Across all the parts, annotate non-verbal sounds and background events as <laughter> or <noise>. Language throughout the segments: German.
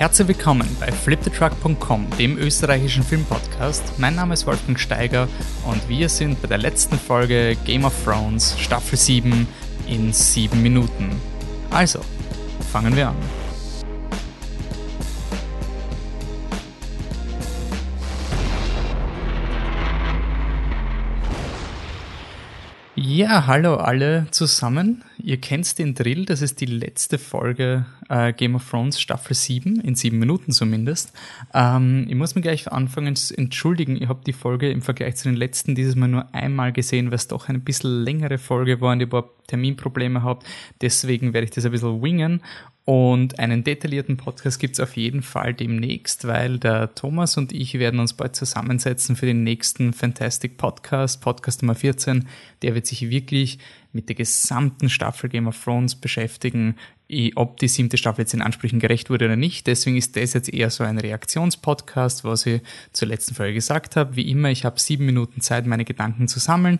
Herzlich willkommen bei fliptetruck.com, dem österreichischen Filmpodcast. Mein Name ist Wolfgang Steiger und wir sind bei der letzten Folge Game of Thrones Staffel 7 in 7 Minuten. Also, fangen wir an. Ja, hallo alle zusammen. Ihr kennt den Drill, das ist die letzte Folge äh, Game of Thrones Staffel 7, in sieben Minuten zumindest. Ähm, ich muss mir gleich anfangen zu entschuldigen, ich habe die Folge im Vergleich zu den letzten dieses Mal nur einmal gesehen, weil es doch eine bisschen längere Folge war und ich ein paar Terminprobleme habe. Deswegen werde ich das ein bisschen wingen und einen detaillierten Podcast gibt es auf jeden Fall demnächst, weil der Thomas und ich werden uns bald zusammensetzen für den nächsten Fantastic Podcast, Podcast Nummer 14. Der wird sich wirklich mit der gesamten Staffel Game of Thrones beschäftigen, ob die siebte Staffel jetzt den Ansprüchen gerecht wurde oder nicht. Deswegen ist das jetzt eher so ein Reaktionspodcast, was ich zur letzten Folge gesagt habe. Wie immer, ich habe sieben Minuten Zeit, meine Gedanken zu sammeln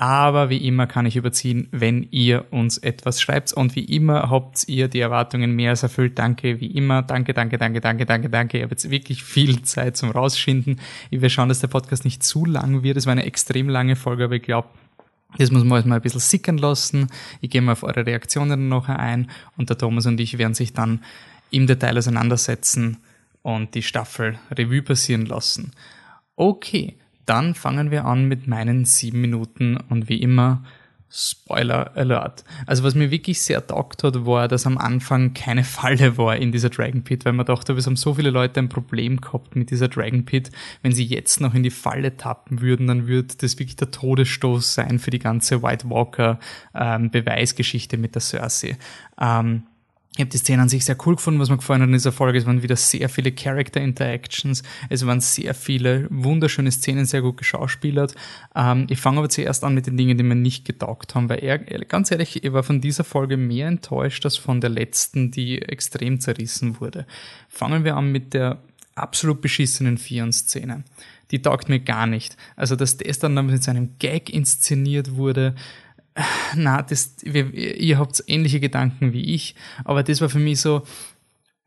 aber wie immer kann ich überziehen, wenn ihr uns etwas schreibt. Und wie immer habt ihr die Erwartungen mehr als erfüllt. Danke, wie immer. Danke, danke, danke, danke, danke, danke. Ich habe jetzt wirklich viel <laughs> Zeit zum Rausschinden. Will schauen, dass der Podcast nicht zu lang wird. Es war eine extrem lange Folge, aber ich glaube, das muss man erstmal ein bisschen sickern lassen. Ich gehe mal auf eure Reaktionen noch ein und der Thomas und ich werden sich dann im Detail auseinandersetzen und die Staffel Revue passieren lassen. Okay, dann fangen wir an mit meinen sieben Minuten und wie immer Spoiler Alert. Also was mir wirklich sehr taugt hat, war, dass am Anfang keine Falle war in dieser Dragon Pit, weil man dachte, es haben so viele Leute ein Problem gehabt mit dieser Dragon Pit. Wenn sie jetzt noch in die Falle tappen würden, dann würde das wirklich der Todesstoß sein für die ganze White Walker ähm, Beweisgeschichte mit der Cersei. Ähm, ich habe die Szene an sich sehr cool gefunden, was mir gefallen hat in dieser Folge. Es waren wieder sehr viele Character Interactions. Es waren sehr viele wunderschöne Szenen, sehr gut geschauspielert. Ähm, ich fange aber zuerst an mit den Dingen, die mir nicht getaugt haben, weil er, ganz ehrlich, ich war von dieser Folge mehr enttäuscht als von der letzten, die extrem zerrissen wurde. Fangen wir an mit der absolut beschissenen Fion-Szene. Die taugt mir gar nicht. Also, dass das dann mit seinem Gag inszeniert wurde, na, das, ihr, ihr habt ähnliche Gedanken wie ich, aber das war für mich so,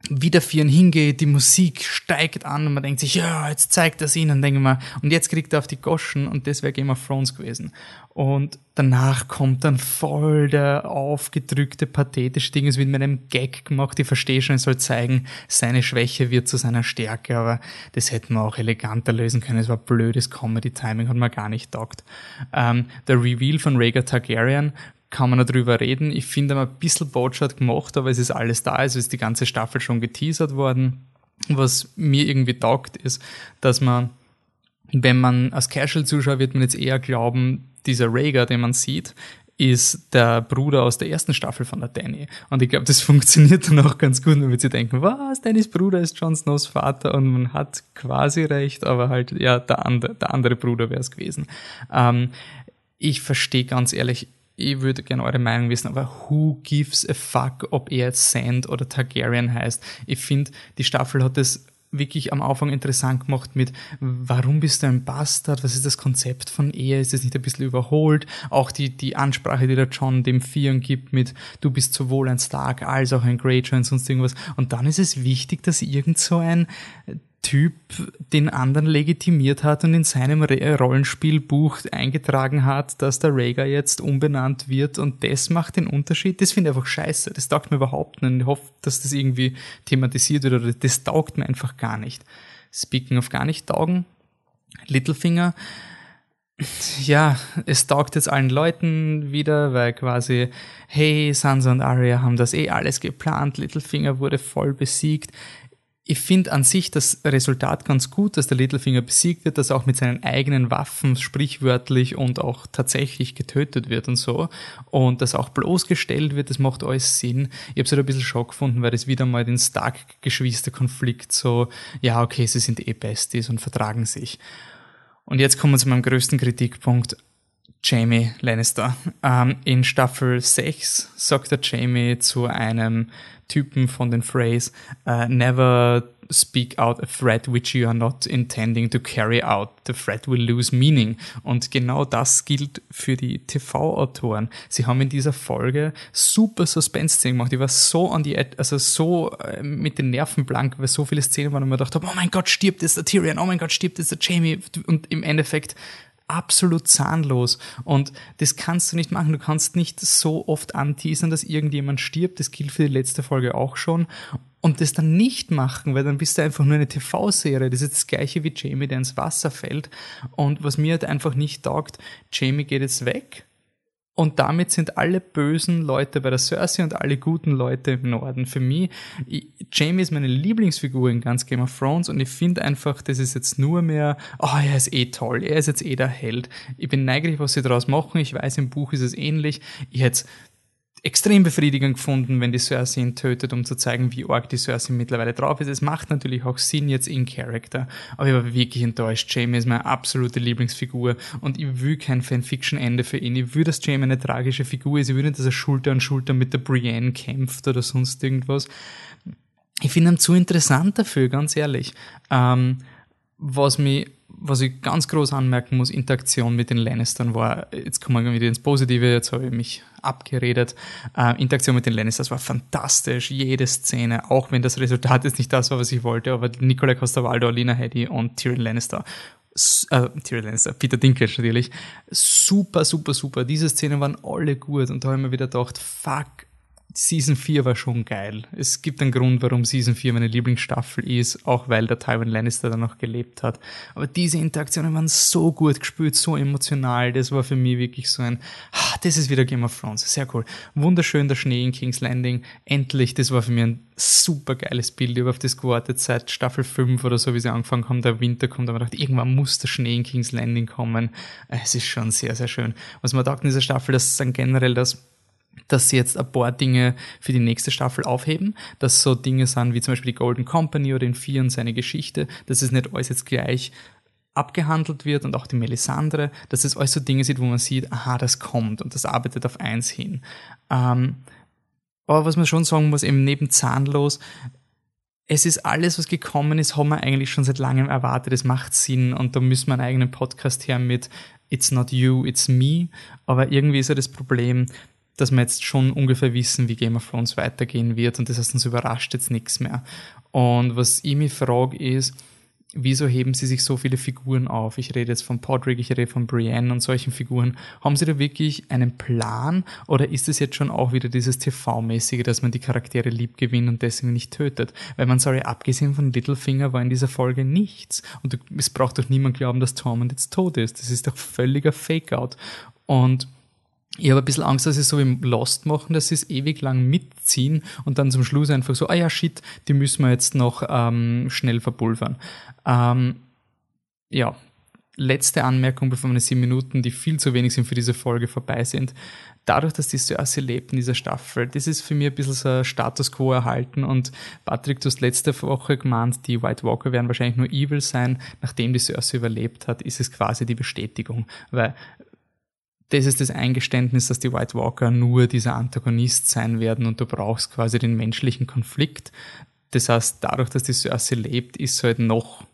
wie der Vieren hingeht, die Musik steigt an und man denkt sich, ja, jetzt zeigt das ihnen, denke mal, und jetzt kriegt er auf die Goschen und das wäre Game of Thrones gewesen. Und danach kommt dann voll der aufgedrückte, pathetische Ding, es wird mit einem Gag gemacht, ich verstehe schon, es soll zeigen, seine Schwäche wird zu seiner Stärke, aber das hätten wir auch eleganter lösen können, es war blödes Comedy-Timing, hat mir gar nicht taugt. Ähm, der Reveal von Rhaegar Targaryen kann man darüber reden. Ich finde, ein bisschen Botschaft gemacht, aber es ist alles da. Also ist die ganze Staffel schon geteasert worden. Was mir irgendwie taugt, ist, dass man, wenn man als Casual-Zuschauer wird man jetzt eher glauben, dieser Rhaegar, den man sieht, ist der Bruder aus der ersten Staffel von der Danny. Und ich glaube, das <laughs> funktioniert dann auch ganz gut, wenn sie denken, was, Dannys Bruder ist Jon Snows Vater und man hat quasi recht, aber halt, ja, der andere, der andere Bruder wäre es gewesen. Ähm, ich verstehe ganz ehrlich ich würde gerne eure Meinung wissen, aber who gives a fuck, ob er jetzt Sand oder Targaryen heißt? Ich finde, die Staffel hat es wirklich am Anfang interessant gemacht mit, warum bist du ein Bastard? Was ist das Konzept von Ehe? Ist es nicht ein bisschen überholt? Auch die, die Ansprache, die der John dem Vieren gibt mit, du bist sowohl ein Stark als auch ein Greyjoy und sonst irgendwas. Und dann ist es wichtig, dass irgend so ein Typ den anderen legitimiert hat und in seinem Rollenspielbuch eingetragen hat, dass der Rhaegar jetzt umbenannt wird und das macht den Unterschied. Das finde ich einfach scheiße. Das taugt mir überhaupt nicht. Ich hoffe, dass das irgendwie thematisiert wird oder das taugt mir einfach gar nicht. Speaking of gar nicht taugen, Littlefinger, ja, es taugt jetzt allen Leuten wieder, weil quasi, hey, Sansa und Arya haben das eh alles geplant, Littlefinger wurde voll besiegt ich finde an sich das Resultat ganz gut, dass der Littlefinger besiegt wird, dass er auch mit seinen eigenen Waffen sprichwörtlich und auch tatsächlich getötet wird und so. Und dass auch bloßgestellt wird, das macht alles Sinn. Ich habe es halt ein bisschen Schock gefunden, weil das wieder mal den Stark-Geschwister-Konflikt so, ja, okay, sie sind eh Besties und vertragen sich. Und jetzt kommen wir zu meinem größten Kritikpunkt. Jamie Lannister. Ähm, in Staffel 6 sagt der Jamie zu einem Typen von den Freys, uh, never speak out a threat which you are not intending to carry out. The threat will lose meaning. Und genau das gilt für die TV-Autoren. Sie haben in dieser Folge super Suspense-Szenen gemacht. Ich war so an die, also so äh, mit den Nerven blank, weil so viele Szenen waren und mir gedacht oh mein Gott, stirbt jetzt der Tyrion, oh mein Gott, stirbt jetzt der Jamie. Und im Endeffekt absolut zahnlos. Und das kannst du nicht machen. Du kannst nicht so oft anteasern, dass irgendjemand stirbt. Das gilt für die letzte Folge auch schon. Und das dann nicht machen, weil dann bist du einfach nur eine TV-Serie. Das ist das gleiche wie Jamie, der ins Wasser fällt. Und was mir halt einfach nicht taugt, Jamie geht jetzt weg und damit sind alle bösen Leute bei der Cersei und alle guten Leute im Norden. Für mich, ich, Jamie ist meine Lieblingsfigur in ganz Game of Thrones und ich finde einfach, das ist jetzt nur mehr, oh, er ist eh toll, er ist jetzt eh der Held. Ich bin neugierig, was sie daraus machen. Ich weiß, im Buch ist es ähnlich. Ich hätte extrem befriedigend gefunden, wenn die Cersei ihn tötet, um zu zeigen, wie arg die Cersei mittlerweile drauf ist. Es macht natürlich auch Sinn jetzt in Character, aber ich war wirklich enttäuscht. Jamie ist meine absolute Lieblingsfigur und ich will kein Fanfiction-Ende für ihn. Ich will, dass Jamie eine tragische Figur ist. Ich will nicht, dass er Schulter an Schulter mit der Brienne kämpft oder sonst irgendwas. Ich finde ihn zu interessant dafür, ganz ehrlich. Ähm, was mich was ich ganz groß anmerken muss, Interaktion mit den Lannistern war, jetzt kommen wir wieder ins Positive, jetzt habe ich mich abgeredet, äh, Interaktion mit den Lannisters war fantastisch, jede Szene, auch wenn das Resultat jetzt nicht das war, was ich wollte, aber Nicola Costa-Waldau, Lina Headey und Tyrion Lannister äh, Tyrion Lannister, Peter Dinklage natürlich, super, super, super. Diese Szenen waren alle gut und da habe ich mir wieder gedacht, fuck, Season 4 war schon geil. Es gibt einen Grund, warum Season 4 meine Lieblingsstaffel ist, auch weil der Tywin Lannister da noch gelebt hat. Aber diese Interaktionen waren so gut gespielt, so emotional. Das war für mich wirklich so ein, ah, das ist wieder Game of Thrones. Sehr cool. Wunderschön der Schnee in King's Landing. Endlich, das war für mich ein super geiles Bild. Ich habe auf das gewartet seit Staffel 5 oder so, wie sie angefangen haben. Der Winter kommt, aber ich dachte, irgendwann muss der Schnee in King's Landing kommen. Es ist schon sehr, sehr schön. Was man taugt in dieser Staffel, das ist dann generell das, dass sie jetzt ein paar Dinge für die nächste Staffel aufheben, dass so Dinge sind wie zum Beispiel die Golden Company oder den Vier und seine Geschichte, dass es nicht alles jetzt gleich abgehandelt wird und auch die Melisandre, dass es alles so Dinge sind, wo man sieht, aha, das kommt und das arbeitet auf eins hin. Ähm, aber was man schon sagen muss, eben neben Zahnlos, es ist alles, was gekommen ist, haben wir eigentlich schon seit langem erwartet. Es macht Sinn und da müssen wir einen eigenen Podcast her mit It's not you, it's me. Aber irgendwie ist ja das Problem, dass wir jetzt schon ungefähr wissen, wie Game of Thrones weitergehen wird und das heißt, uns überrascht jetzt nichts mehr. Und was ich mich frage ist, wieso heben sie sich so viele Figuren auf? Ich rede jetzt von Podrick, ich rede von Brienne und solchen Figuren. Haben sie da wirklich einen Plan oder ist es jetzt schon auch wieder dieses TV-mäßige, dass man die Charaktere lieb gewinnt und deswegen nicht tötet? Weil man, sorry, abgesehen von Littlefinger war in dieser Folge nichts. Und es braucht doch niemand glauben, dass Tormund jetzt tot ist. Das ist doch völliger Fake-out. Und ich habe ein bisschen Angst, dass sie so wie Lost machen, dass sie es ewig lang mitziehen und dann zum Schluss einfach so, ah ja, shit, die müssen wir jetzt noch ähm, schnell verpulvern. Ähm, ja, letzte Anmerkung, bevor meine sieben Minuten, die viel zu wenig sind für diese Folge, vorbei sind. Dadurch, dass die Cersei lebt in dieser Staffel, das ist für mich ein bisschen so ein Status Quo erhalten und Patrick, du hast letzte Woche gemeint, die White Walker werden wahrscheinlich nur evil sein. Nachdem die Cersei überlebt hat, ist es quasi die Bestätigung, weil das ist das Eingeständnis, dass die White Walker nur dieser Antagonist sein werden und du brauchst quasi den menschlichen Konflikt. Das heißt, dadurch, dass die Cersei lebt, ist halt noch,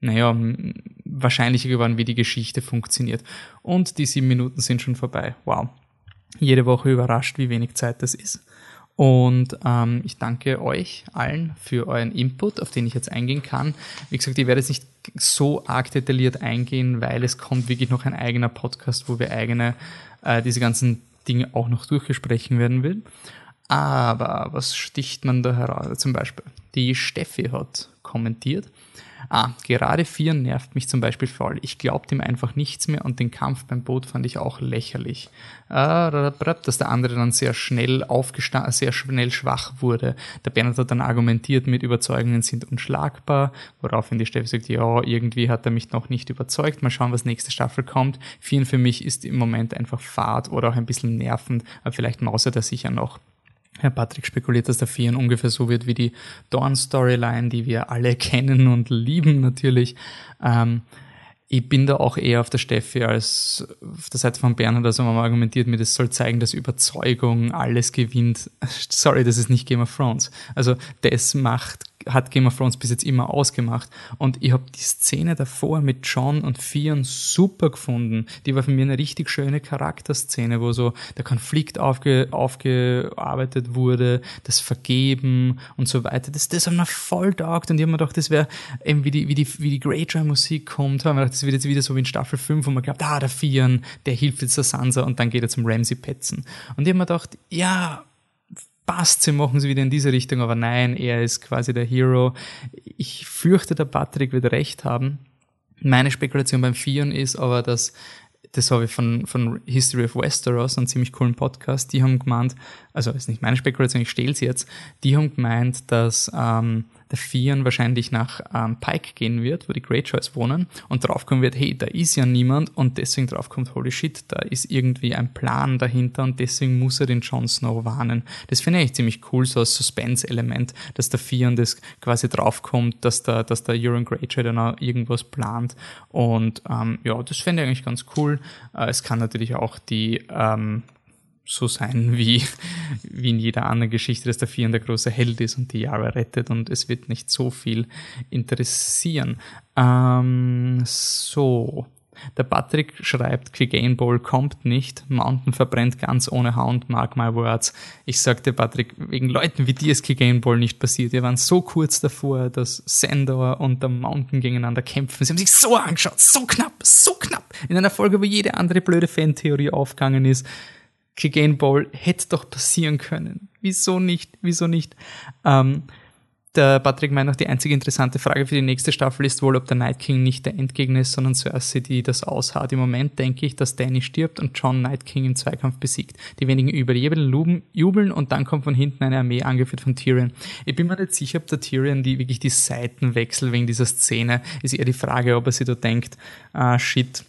naja, wahrscheinlicher geworden, wie die Geschichte funktioniert. Und die sieben Minuten sind schon vorbei. Wow. Jede Woche überrascht, wie wenig Zeit das ist. Und ähm, ich danke euch allen für euren Input, auf den ich jetzt eingehen kann. Wie gesagt, ich werde jetzt nicht so arg detailliert eingehen, weil es kommt wirklich noch ein eigener Podcast, wo wir eigene äh, diese ganzen Dinge auch noch durchgesprechen werden will. Aber was sticht man da heraus? Zum Beispiel, die Steffi hat kommentiert. Ah, gerade vier nervt mich zum Beispiel voll. Ich glaubte ihm einfach nichts mehr und den Kampf beim Boot fand ich auch lächerlich. Ah, dass der andere dann sehr schnell aufgestanden, sehr schnell schwach wurde. Der Bernhard hat dann argumentiert mit Überzeugungen sind unschlagbar, woraufhin die Steffi sagt, ja, irgendwie hat er mich noch nicht überzeugt. Mal schauen, was nächste Staffel kommt. Vielen für mich ist im Moment einfach Fahrt oder auch ein bisschen nervend, aber vielleicht mausert er sich ja noch. Herr Patrick spekuliert, dass der Vieren ungefähr so wird wie die Dawn-Storyline, die wir alle <laughs> kennen und lieben natürlich. Ähm, ich bin da auch eher auf der Steffi als auf der Seite von Bernhard, also man argumentiert mir, das soll zeigen, dass Überzeugung alles gewinnt. <laughs> Sorry, das ist nicht Game of Thrones. Also das macht hat Game of Thrones bis jetzt immer ausgemacht. Und ich habe die Szene davor mit John und Theon super gefunden. Die war für mich eine richtig schöne Charakterszene, wo so der Konflikt aufge, aufgearbeitet wurde, das Vergeben und so weiter. Das, das hat mir voll taugt und ich habe mir gedacht, das wäre eben wie die, wie die, wie die Greyjoy-Musik kommt, haben gedacht, das wird jetzt wieder so wie in Staffel 5, wo man glaubt, ah, der Theon, der hilft jetzt der Sansa und dann geht er zum Ramsey petzen. Und ich habe mir gedacht, ja, passt, sie machen es wieder in diese Richtung, aber nein, er ist quasi der Hero. Ich fürchte, der Patrick wird recht haben. Meine Spekulation beim Vieren ist aber, dass das habe ich von, von History of Westeros, einen ziemlich coolen Podcast, die haben gemeint, also ist nicht meine Spekulation, ich stehle sie jetzt, die haben gemeint, dass ähm, der Theon wahrscheinlich nach ähm, Pike gehen wird, wo die Greyjoys wohnen und draufkommen wird, hey, da ist ja niemand und deswegen draufkommt, holy shit, da ist irgendwie ein Plan dahinter und deswegen muss er den Jon Snow warnen. Das finde ich ziemlich cool, so als Suspense-Element, dass der Theon das quasi draufkommt, dass der, dass der Euron Greyjoy dann auch irgendwas plant und ähm, ja, das finde ich eigentlich ganz cool. Äh, es kann natürlich auch die ähm, so sein wie, wie in jeder anderen Geschichte, dass der Vier der große Held ist und die Jahre rettet und es wird nicht so viel interessieren. Ähm, so. Der Patrick schreibt, Clegane Bowl kommt nicht, Mountain verbrennt ganz ohne Hound, mark my words. Ich sagte Patrick, wegen Leuten wie dir ist Clegane Bowl nicht passiert. Wir waren so kurz davor, dass Sandor und der Mountain gegeneinander kämpfen. Sie haben sich so angeschaut, so knapp, so knapp. In einer Folge, wo jede andere blöde Fantheorie aufgegangen ist. Clegane Bowl hätte doch passieren können. Wieso nicht? Wieso nicht? Ähm, der Patrick meint noch, die einzige interessante Frage für die nächste Staffel ist wohl, ob der Night King nicht der Endgegner ist, sondern Cersei, die das ausharrt. Im Moment denke ich, dass Danny stirbt und John Night King im Zweikampf besiegt. Die wenigen Überlebenden jubeln und dann kommt von hinten eine Armee angeführt von Tyrion. Ich bin mir nicht sicher, ob der Tyrion die wirklich die Seiten wechselt wegen dieser Szene. Ist eher die Frage, ob er sich da denkt, ah shit,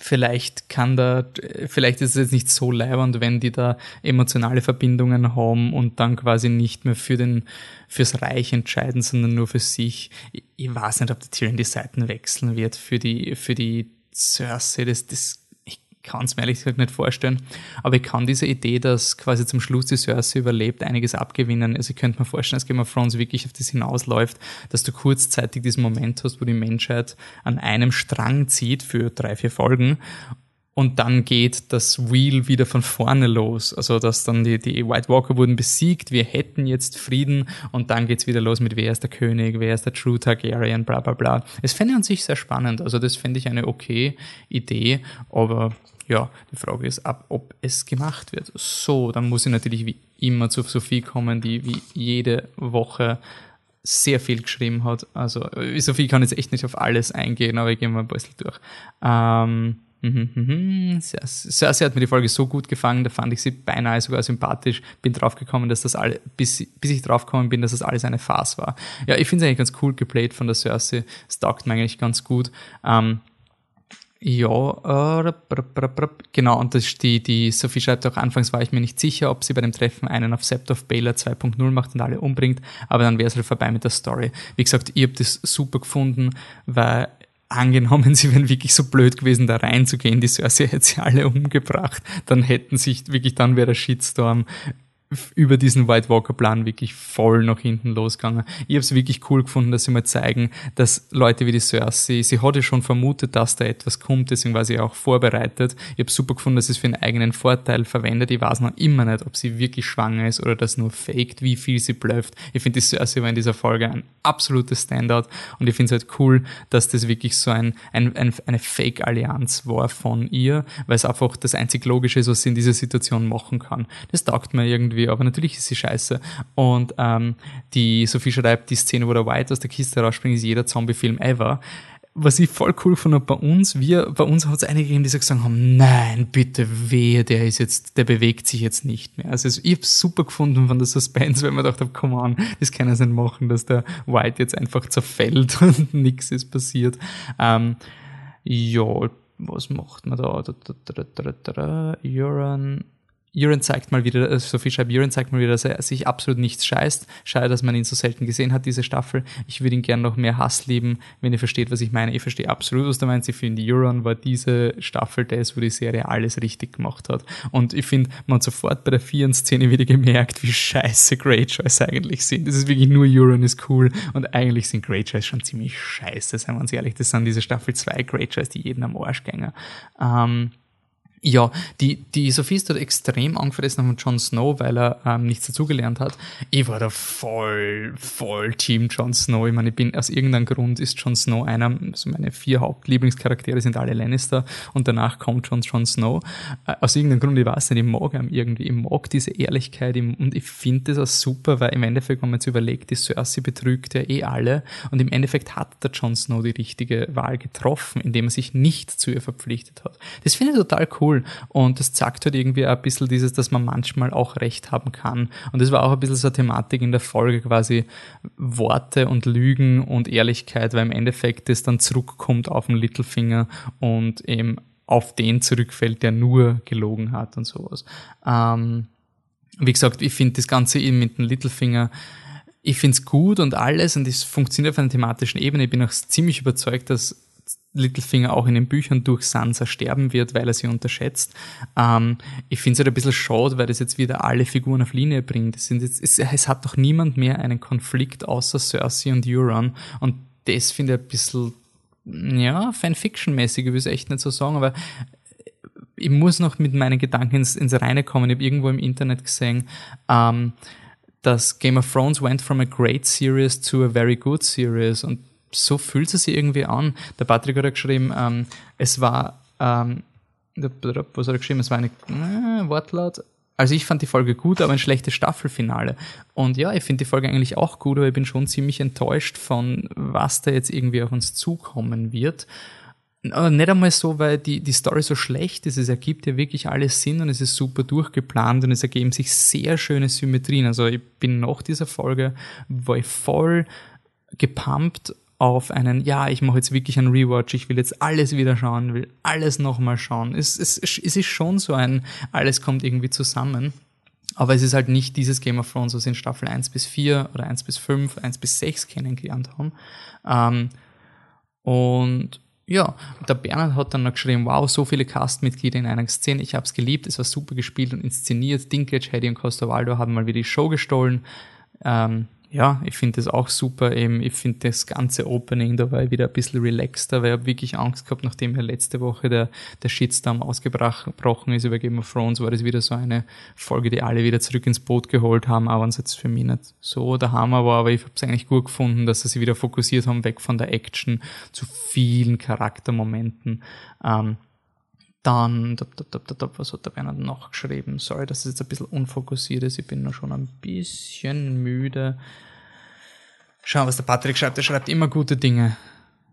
vielleicht kann da, vielleicht ist es jetzt nicht so leibend, wenn die da emotionale Verbindungen haben und dann quasi nicht mehr für den, fürs Reich entscheiden, sondern nur für sich. Ich, ich weiß nicht, ob der Tyrion die Seiten wechseln wird für die, für die Cersei. Das, das kann es mir ehrlich gesagt nicht vorstellen. Aber ich kann diese Idee, dass quasi zum Schluss die Cersei überlebt, einiges abgewinnen. Also ich könnte mir vorstellen, dass Game of Thrones wirklich auf das hinausläuft, dass du kurzzeitig diesen Moment hast, wo die Menschheit an einem Strang zieht für drei, vier Folgen und dann geht das Wheel wieder von vorne los. Also dass dann die, die White Walker wurden besiegt, wir hätten jetzt Frieden und dann geht's wieder los mit wer ist der König, wer ist der True Targaryen, bla bla bla. Es fände an sich sehr spannend. Also das fände ich eine okay Idee, aber ja, die Frage ist ab, ob es gemacht wird. So, dann muss ich natürlich wie immer zu Sophie kommen, die wie jede Woche sehr viel geschrieben hat. Also äh, Sophie kann jetzt echt nicht auf alles eingehen, aber ich gehe mal ein bisschen durch. Ähm, mhm, mhm, sehr, sehr hat mir die Folge so gut gefangen, da fand ich sie beinahe sogar sympathisch. Bin draufgekommen, dass das alle, bis, bis ich draufgekommen bin, dass das alles eine Farce war. Ja, ich finde es eigentlich ganz cool geplayt von der Cersei. Es taugt mir eigentlich ganz gut. Ähm, ja, äh, genau, und das die, die Sophie schreibt auch, anfangs war ich mir nicht sicher, ob sie bei dem Treffen einen auf Sept of Baylor 2.0 macht und alle umbringt, aber dann wäre es halt vorbei mit der Story. Wie gesagt, ihr habt das super gefunden, weil angenommen, <laughs> sie wären wirklich so blöd gewesen, da reinzugehen, die Cersei hätte sie alle umgebracht, dann hätten sich wirklich, dann wäre der Shitstorm über diesen White Walker Plan wirklich voll nach hinten losgegangen. Ich habe es wirklich cool gefunden, dass sie mal zeigen, dass Leute wie die Cersei, sie hatte schon vermutet, dass da etwas kommt, deswegen war sie auch vorbereitet. Ich habe super gefunden, dass sie es für einen eigenen Vorteil verwendet. Ich weiß noch immer nicht, ob sie wirklich schwanger ist oder das nur faked, wie viel sie blöfft. Ich finde, die Cersei war in dieser Folge ein absolutes Standout und ich finde es halt cool, dass das wirklich so ein, ein, ein eine Fake-Allianz war von ihr, weil es einfach das einzig Logische ist, was sie in dieser Situation machen kann. Das taugt mir irgendwie irgendwie, aber natürlich ist sie scheiße. Und ähm, die Sophie schreibt, die Szene, wo der White aus der Kiste rausspringt, ist jeder Zombie-Film ever. Was ich voll cool fand bei uns, wir, bei uns hat es einige gegeben, die so gesagt haben, nein, bitte wehe, der ist jetzt, der bewegt sich jetzt nicht mehr. Also ich hab's super gefunden von der Suspense, weil man dachte, come on, das kann es nicht machen, dass der White jetzt einfach zerfällt <laughs> und nichts ist passiert. Ähm, ja, was macht man da? da, da, da, da, da, da. Euron Euron zeigt mal wieder, äh, Sophie schreibt, Euron zeigt mal wieder, dass er sich absolut nichts scheißt. Schade, dass man ihn so selten gesehen hat, diese Staffel. Ich würde ihn gern noch mehr Hass lieben, wenn ihr versteht, was ich meine. Ich verstehe absolut, was du meinst. Ich finde, Euron war diese Staffel das, wo die Serie alles richtig gemacht hat. Und ich finde, man hat sofort bei der vierten Szene wieder gemerkt, wie scheiße Greyjoys eigentlich sind. Das ist wirklich nur Euron ist cool und eigentlich sind Greyjoys schon ziemlich scheiße, seien wir uns ehrlich. Das sind diese Staffel 2 Greyjoys, die jeden am Arsch gängen. Ähm, ja, die, die Sophie ist dort extrem angefressen von Jon Snow, weil er ähm, nichts dazugelernt hat. Ich war da voll, voll Team Jon Snow. Ich meine, ich bin, aus irgendeinem Grund ist Jon Snow einer, also meine vier Hauptlieblingscharaktere sind alle Lannister und danach kommt schon Jon Snow. Äh, aus irgendeinem Grund, ich weiß nicht, ich mag ihn irgendwie, ich mag diese Ehrlichkeit und ich finde das auch super, weil im Endeffekt, wenn man jetzt überlegt, die Cersei betrügt ja eh alle und im Endeffekt hat der Jon Snow die richtige Wahl getroffen, indem er sich nicht zu ihr verpflichtet hat. Das finde ich total cool cool. Und das zeigt halt irgendwie ein bisschen dieses, dass man manchmal auch Recht haben kann. Und das war auch ein bisschen so eine Thematik in der Folge quasi Worte und Lügen und Ehrlichkeit, weil im Endeffekt das dann zurückkommt auf den Littlefinger und eben auf den zurückfällt, der nur gelogen hat und sowas. Ähm, wie gesagt, ich finde das Ganze eben mit dem Littlefinger ich finde es gut und alles und es funktioniert auf einer thematischen Ebene. Ich bin auch ziemlich überzeugt, dass Littlefinger auch in den Büchern durch Sansa sterben wird, weil er sie unterschätzt. Ähm, ich finde es halt ein bisschen schade, weil das jetzt wieder alle Figuren auf Linie bringt. Es, sind jetzt, es, es hat doch niemand mehr einen Konflikt außer Cersei und Euron. Und das finde ich ein bisschen, ja, Fanfiction-mäßig, ich will es echt nicht so sagen, aber ich muss noch mit meinen Gedanken ins, ins Reine kommen. Ich habe irgendwo im Internet gesehen, ähm, dass Game of Thrones went from a great series to a very good series und so fühlt es sich irgendwie an. Der Patrick hat ja geschrieben, ähm, es war, ähm, was hat er geschrieben? Es war eine äh, Wortlaut. Also ich fand die Folge gut, aber ein schlechtes Staffelfinale. Und ja, ich finde die Folge eigentlich auch gut, aber ich bin schon ziemlich enttäuscht von, was da jetzt irgendwie auf uns zukommen wird. Nicht einmal so, weil die, die Story so schlecht ist. Es ergibt ja wirklich alles Sinn und es ist super durchgeplant und es ergeben sich sehr schöne Symmetrien. Also ich bin nach dieser Folge, war ich voll gepumpt auf einen, ja, ich mache jetzt wirklich einen Rewatch, ich will jetzt alles wieder schauen, will alles nochmal schauen. Es, es, es ist schon so ein, alles kommt irgendwie zusammen. Aber es ist halt nicht dieses Game of Thrones, was in Staffel 1 bis 4 oder 1 bis 5, 1 bis 6 kennengelernt haben. Ähm, und ja, der Bernhard hat dann noch geschrieben, wow, so viele Castmitglieder in einer Szene, ich habe es geliebt, es war super gespielt und inszeniert. Dinklage, Hedy und Costa Waldo haben mal wieder die Show gestohlen. Ähm, ja, ich finde das auch super. Eben, ich finde das ganze Opening dabei wieder ein bisschen relaxter, weil ich habe wirklich Angst gehabt, nachdem ja letzte Woche der, der Shitstorm ausgebrochen ist über Game of Thrones, war das wieder so eine Folge, die alle wieder zurück ins Boot geholt haben, auch wenn es jetzt für mich nicht so der Hammer war, aber ich habe es eigentlich gut gefunden, dass sie sich wieder fokussiert haben, weg von der Action zu vielen Charaktermomenten. Ähm, dann, was hat der Bernhard noch geschrieben? Sorry, dass es jetzt ein bisschen unfokussiert ist. Ich bin noch schon ein bisschen müde. Schauen, was der Patrick schreibt. Er schreibt immer gute Dinge.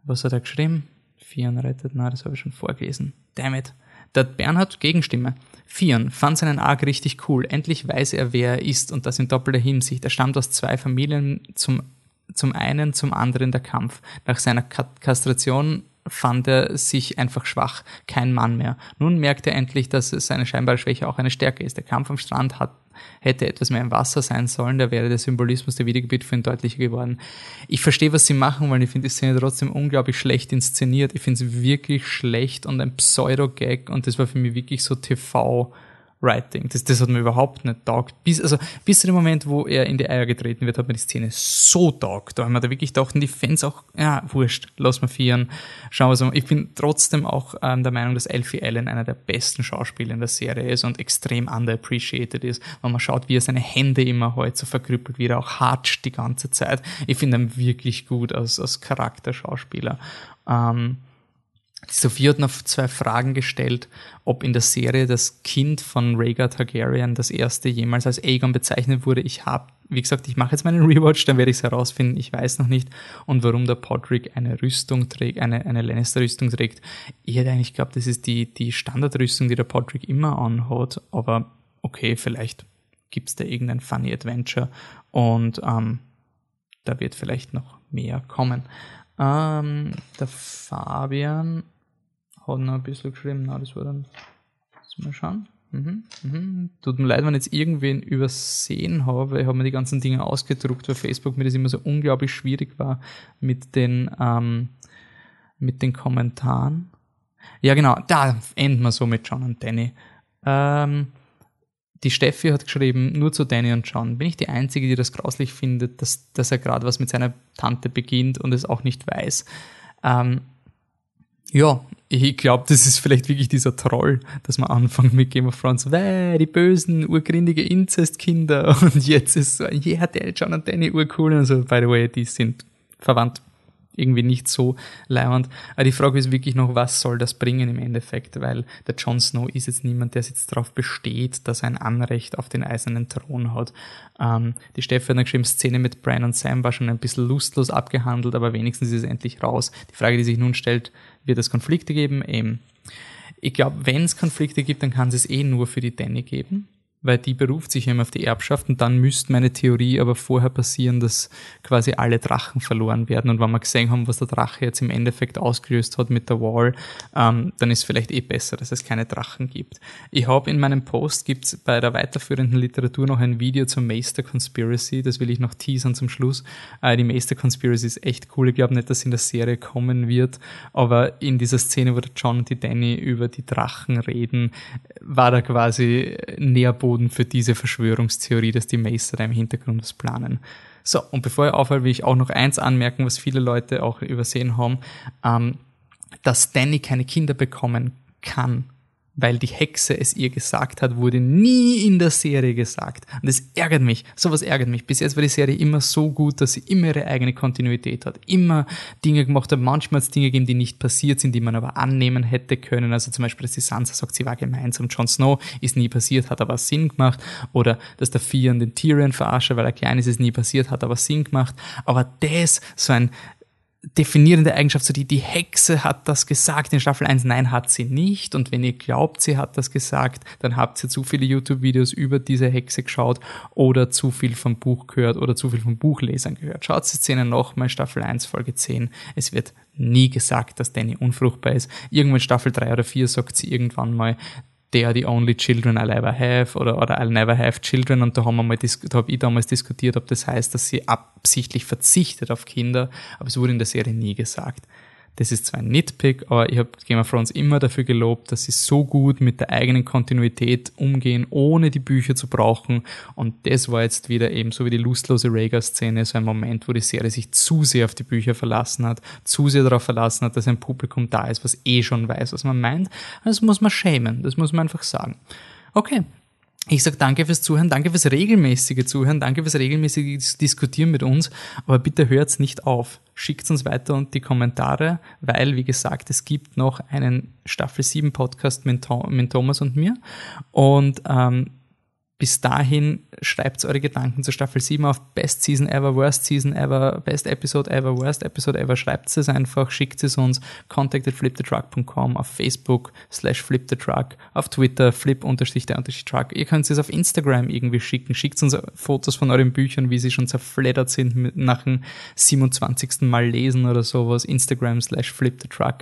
Was hat er geschrieben? Fian rettet. Na, das habe ich schon vorgelesen. Damn it. Der Bernhard Gegenstimme. Fian fand seinen Arc richtig cool. Endlich weiß er, wer er ist und das in doppelter Hinsicht. Er stammt aus zwei Familien, zum, zum einen, zum anderen der Kampf. Nach seiner Kastration fand er sich einfach schwach, kein Mann mehr. Nun merkt er endlich, dass seine scheinbare Schwäche auch eine Stärke ist. Der Kampf am Strand hat, hätte etwas mehr im Wasser sein sollen, da wäre der Symbolismus der Wiedergeburt für ihn deutlicher geworden. Ich verstehe, was sie machen, weil ich finde die Szene trotzdem unglaublich schlecht inszeniert. Ich finde es wirklich schlecht und ein Pseudo-Gag und das war für mich wirklich so TV- Writing. Das, das hat mir überhaupt nicht taugt. Bis, also, bis zu dem Moment, wo er in die Eier getreten wird, hat mir die Szene so taugt. Da haben wir da wirklich gedacht, die Fans auch, ja, wurscht, lass mal vieren. Schauen wir so. Ich bin trotzdem auch ähm, der Meinung, dass Alfie Allen einer der besten Schauspieler in der Serie ist und extrem underappreciated ist. Wenn man schaut, wie er seine Hände immer heute so verkrüppelt, wie er auch hatscht die ganze Zeit. Ich finde ihn wirklich gut als, als Charakterschauspieler. Ähm, Sophie hat noch zwei Fragen gestellt, ob in der Serie das Kind von Rhaegar Targaryen das erste jemals als Aegon bezeichnet wurde. Ich habe, wie gesagt, ich mache jetzt meinen <laughs> Rewatch, dann werde ich es herausfinden. Ich weiß noch nicht. Und warum der Podrick eine Rüstung trägt, eine, eine Lannister-Rüstung trägt. Ich hätte eigentlich geglaubt, das ist die, die Standardrüstung, die der Podrick immer anhat. Aber okay, vielleicht gibt's da irgendein Funny Adventure. Und ähm, da wird vielleicht noch mehr kommen. Ähm, der Fabian hat noch ein bisschen geschrieben. Na, das war dann. Lass mal schauen. Mhm, mhm. Tut mir leid, wenn ich jetzt irgendwen übersehen habe, weil ich habe mir die ganzen Dinge ausgedruckt, weil Facebook mir das immer so unglaublich schwierig war mit den, ähm, mit den Kommentaren. Ja, genau, da enden wir so mit John und Danny. Ähm, die Steffi hat geschrieben, nur zu Danny und John. Bin ich die Einzige, die das grauslich findet, dass, dass er gerade was mit seiner Tante beginnt und es auch nicht weiß? Ähm, ja, ich glaube, das ist vielleicht wirklich dieser Troll, dass man anfängt mit Game of Thrones, weil die bösen, urgründige Inzestkinder <laughs> und jetzt ist so, yeah, der John und Danny urcool und so, by the way, die sind verwandt irgendwie nicht so leibend. Aber die Frage ist wirklich noch, was soll das bringen im Endeffekt? Weil der Jon Snow ist jetzt niemand, der jetzt darauf besteht, dass er ein Anrecht auf den eisernen Thron hat. Ähm, die Steffi hat geschrieben, Szene mit Brian und Sam war schon ein bisschen lustlos abgehandelt, aber wenigstens ist es endlich raus. Die Frage, die sich nun stellt, wird es Konflikte geben? Eben. Ich glaube, wenn es Konflikte gibt, dann kann es eh nur für die Danny geben weil die beruft sich immer auf die Erbschaft und dann müsste meine Theorie aber vorher passieren, dass quasi alle Drachen verloren werden und wenn wir gesehen haben, was der Drache jetzt im Endeffekt ausgelöst hat mit der Wall, ähm, dann ist vielleicht eh besser, dass es keine Drachen gibt. Ich habe in meinem Post gibt's bei der weiterführenden Literatur noch ein Video zur Meister Conspiracy, das will ich noch teasern zum Schluss. Äh, die Meister Conspiracy ist echt cool, ich glaube nicht, dass in der Serie kommen wird, aber in dieser Szene, wo der John und die Danny über die Drachen reden, war da quasi Nährboden Boden für diese Verschwörungstheorie, dass die da im Hintergrund was planen. So, und bevor ich aufhöre, will ich auch noch eins anmerken, was viele Leute auch übersehen haben, ähm, dass Danny keine Kinder bekommen kann weil die Hexe es ihr gesagt hat, wurde nie in der Serie gesagt. Und das ärgert mich. Sowas ärgert mich. Bis jetzt war die Serie immer so gut, dass sie immer ihre eigene Kontinuität hat. Immer Dinge gemacht hat. Manchmal hat es Dinge gegeben, die nicht passiert sind, die man aber annehmen hätte können. Also zum Beispiel, dass die Sansa sagt, sie war gemeinsam. Jon Snow ist nie passiert, hat aber Sinn gemacht. Oder dass der Theon den Tyrion verarsche, weil er klein ist, ist nie passiert, hat aber Sinn gemacht. Aber das, so ein definierende Eigenschaft, so die, die Hexe hat das gesagt in Staffel 1, nein, hat sie nicht. Und wenn ihr glaubt, sie hat das gesagt, dann habt ihr zu viele YouTube-Videos über diese Hexe geschaut oder zu viel vom Buch gehört oder zu viel vom Buchlesern gehört. Schaut die Szene nochmal, Staffel 1, Folge 10. Es wird nie gesagt, dass Danny unfruchtbar ist. Irgendwann Staffel 3 oder 4 sagt sie irgendwann mal, they are the only children I'll ever have oder, oder I'll never have children. Und da haben wir mal da habe ich damals diskutiert, ob das heißt, dass sie absichtlich verzichtet auf Kinder, aber es wurde in der Serie nie gesagt. Das ist zwar ein Nitpick, aber ich habe Game of Thrones immer dafür gelobt, dass sie so gut mit der eigenen Kontinuität umgehen, ohne die Bücher zu brauchen. Und das war jetzt wieder eben so wie die lustlose Rhaegar-Szene, so ein Moment, wo die Serie sich zu sehr auf die Bücher verlassen hat, zu sehr darauf verlassen hat, dass ein Publikum da ist, was eh schon weiß, was man meint. Das muss man schämen, das muss man einfach sagen. Okay, ich sage danke fürs Zuhören, danke fürs regelmäßige Zuhören, danke fürs regelmäßige Diskutieren mit uns, aber bitte hört's nicht auf. Schickt uns weiter und die Kommentare, weil, wie gesagt, es gibt noch einen Staffel 7 Podcast mit, Thomas und mir und ähm, bis dahin schreibt eure Gedanken zur Staffel 7 auf Best Season Ever, Worst Season Ever, Best Episode Ever, Worst Episode Ever. Schreibt es einfach, schickt es uns, contact at flipthetruck.com, auf Facebook slash flipthetruck, auf Twitter flip unterstrich der unterstrich truck. Ihr könnt es auf Instagram irgendwie schicken. Schickt uns Fotos von euren Büchern, wie sie schon zerfleddert sind nach dem 27. Mal lesen oder sowas. Instagram slash flipthetruck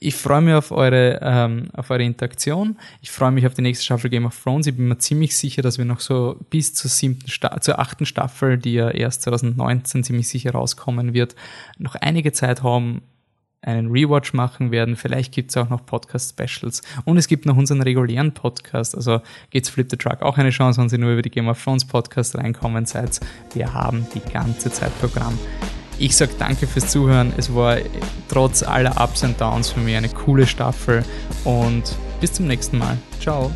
ich freue mich auf eure, ähm, auf eure Interaktion. Ich freue mich auf die nächste Staffel Game of Thrones. Ich bin mir ziemlich sicher, dass wir noch so bis zur siebten, Sta zur achten Staffel, die ja erst 2019 ziemlich sicher rauskommen wird, noch einige Zeit haben, einen Rewatch machen werden. Vielleicht gibt es auch noch Podcast-Specials. Und es gibt noch unseren regulären Podcast. Also geht's Flip the Truck auch eine Chance, wenn Sie nur über die Game of Thrones Podcast reinkommen seid. Wir haben die ganze Zeit Programm. Ich sage danke fürs Zuhören. Es war trotz aller Ups und Downs für mich eine coole Staffel und bis zum nächsten Mal. Ciao.